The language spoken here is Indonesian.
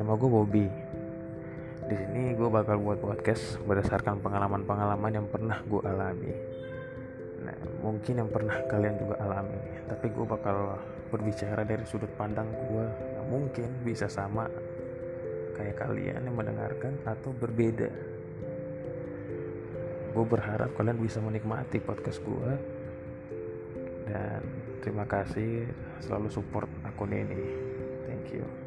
Nama gue Bobby. Di sini gue bakal buat podcast berdasarkan pengalaman-pengalaman yang pernah gue alami. Nah, mungkin yang pernah kalian juga alami, tapi gue bakal berbicara dari sudut pandang gue yang nah, mungkin bisa sama kayak kalian yang mendengarkan atau berbeda. Gue berharap kalian bisa menikmati podcast gue dan terima kasih selalu support akun ini. Thank you.